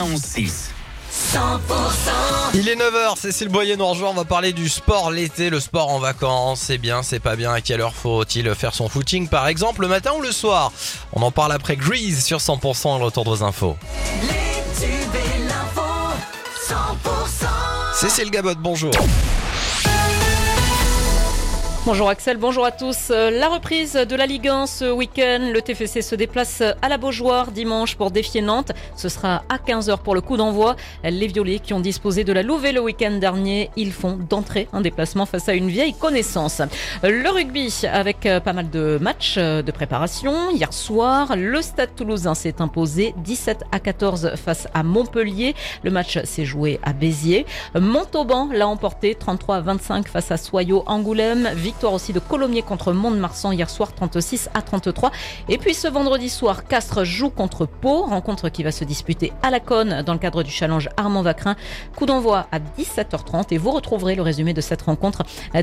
11-6. Il est 9h, Cécile Boyer nous rejoint, on va parler du sport l'été, le sport en vacances, c'est bien, c'est pas bien, à quelle heure faut-il faire son footing par exemple, le matin ou le soir? On en parle après Grease sur 100% et le retour de vos infos. Cécile Gabot, bonjour. Bonjour Axel, bonjour à tous. Euh, La reprise de la Ligue 1 ce week-end. Le TFC se déplace à la Beaujoire dimanche pour défier Nantes. Ce sera à 15h pour le coup d'envoi. Les Violets qui ont disposé de la Louvet le week-end dernier, ils font d'entrée un déplacement face à une vieille connaissance. Le rugby avec euh, pas mal de matchs euh, de préparation. Hier soir, le Stade toulousain s'est imposé 17 à 14 face à Montpellier. Le match s'est joué à Béziers. Montauban l'a emporté 33 à 25 face à Soyaux Angoulême. Victoire aussi de Colomiers contre Mont-de-Marsan hier soir 36 à 33. Et puis ce vendredi soir, Castres joue contre Pau, rencontre qui va se disputer à la Conne dans le cadre du challenge Armand Vacrin. Coup d'envoi à 17h30 et vous retrouverez le résumé de cette rencontre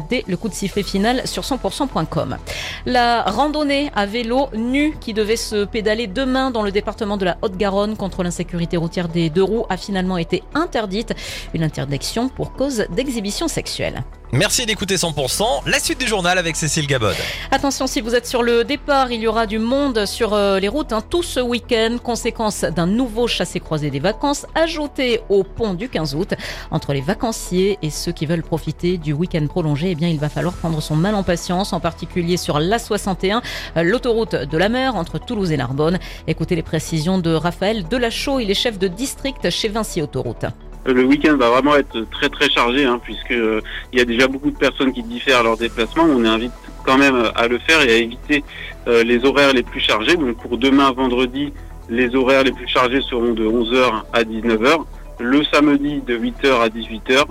dès le coup de sifflet final sur 100%.com. La randonnée à vélo nu qui devait se pédaler demain dans le département de la Haute-Garonne contre l'insécurité routière des deux roues a finalement été interdite. Une interdiction pour cause d'exhibition sexuelle. Merci d'écouter 100%, la suite du journal avec Cécile Gabod. Attention, si vous êtes sur le départ, il y aura du monde sur euh, les routes hein, tout ce week-end, conséquence d'un nouveau chassé-croisé des vacances ajouté au pont du 15 août. Entre les vacanciers et ceux qui veulent profiter du week-end prolongé, eh bien, il va falloir prendre son mal en patience, en particulier sur l'A61, euh, l'autoroute de la mer entre Toulouse et Narbonne. Écoutez les précisions de Raphaël Delachaux, il est chef de district chez Vinci Autoroute. Le week-end va vraiment être très très chargé hein, puisque euh, il y a déjà beaucoup de personnes qui diffèrent leur déplacement. On invite quand même à le faire et à éviter euh, les horaires les plus chargés. Donc pour demain vendredi, les horaires les plus chargés seront de 11h à 19h, le samedi de 8h à 18h,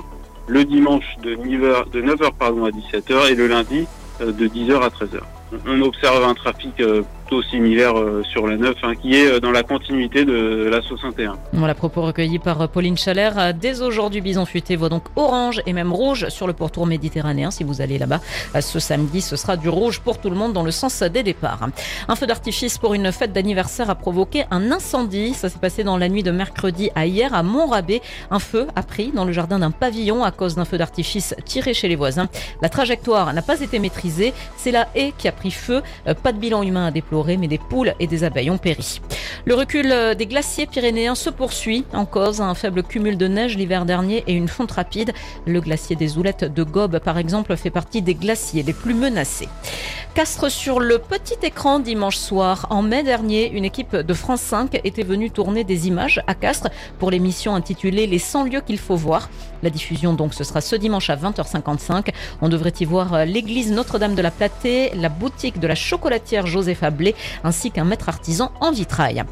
le dimanche de 9h, de 9h pardon, à 17h et le lundi euh, de 10h à 13h. On observe un trafic euh, plutôt similaire euh, sur la 9 hein, qui est euh, dans la continuité de la 61. Voilà, propos recueillis par Pauline Chalère. Dès aujourd'hui, Bison Futé voit donc orange et même rouge sur le pourtour méditerranéen. Si vous allez là-bas ce samedi, ce sera du rouge pour tout le monde dans le sens des départs. Un feu d'artifice pour une fête d'anniversaire a provoqué un incendie. Ça s'est passé dans la nuit de mercredi à hier à Montrabé. Un feu a pris dans le jardin d'un pavillon à cause d'un feu d'artifice tiré chez les voisins. La trajectoire n'a pas été maîtrisée. C'est la haie qui a pris feu. Pas de bilan humain à déplorer, mais des poules et des abeilles ont péri. Le recul des glaciers pyrénéens se poursuit en cause un faible cumul de neige l'hiver dernier et une fonte rapide. Le glacier des Oulettes de Gobe, par exemple, fait partie des glaciers les plus menacés. Castres sur le petit écran dimanche soir. En mai dernier, une équipe de France 5 était venue tourner des images à Castres pour l'émission intitulée Les 100 lieux qu'il faut voir. La diffusion donc ce sera ce dimanche à 20h55. On devrait y voir l'église Notre-Dame de la Platée, la boutique de la chocolatière Joseph Ainsi qu'un maître artisan en vitrail.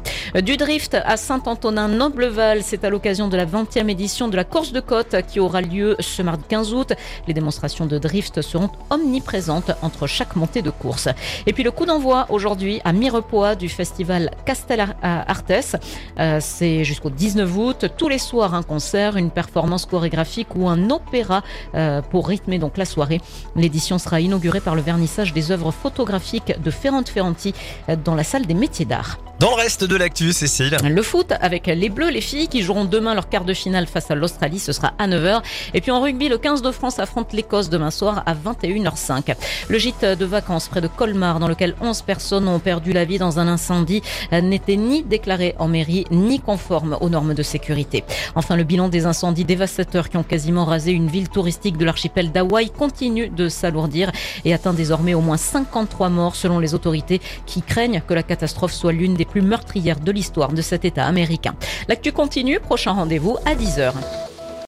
Du drift à Saint-Antonin-Nobleval, c'est à l'occasion de la 20e édition de la course de côte qui aura lieu ce mardi 15 août. Les démonstrations de drift seront omniprésentes entre chaque montée de course. Et puis le coup d'envoi aujourd'hui à Mirepoix du festival Castel Artes. Euh, c'est jusqu'au 19 août. Tous les soirs un concert, une performance chorégraphique ou un opéra euh, pour rythmer donc la soirée. L'édition sera inaugurée par le vernissage des œuvres photographiques de Ferrand Ferranti euh, dans la salle des métiers d'art. Dans le reste de l'actu, Cécile. Le foot avec les Bleus, les filles qui joueront demain leur quart de finale face à l'Australie, ce sera à 9h. Et puis en rugby, le 15 de France affronte l'Écosse demain soir à 21h05. Le gîte de vacances près de Colmar, dans lequel 11 personnes ont perdu la vie dans un incendie, n'était ni déclaré en mairie, ni conforme aux normes de sécurité. Enfin, le bilan des incendies dévastateurs qui ont quasiment rasé une ville touristique de l'archipel d'Hawaï continue de s'alourdir et atteint désormais au moins 53 morts selon les autorités qui craignent que la catastrophe soit l'une des plus meurtrières de l'histoire de cet État américain. L'actu continue, prochain rendez-vous à 10h.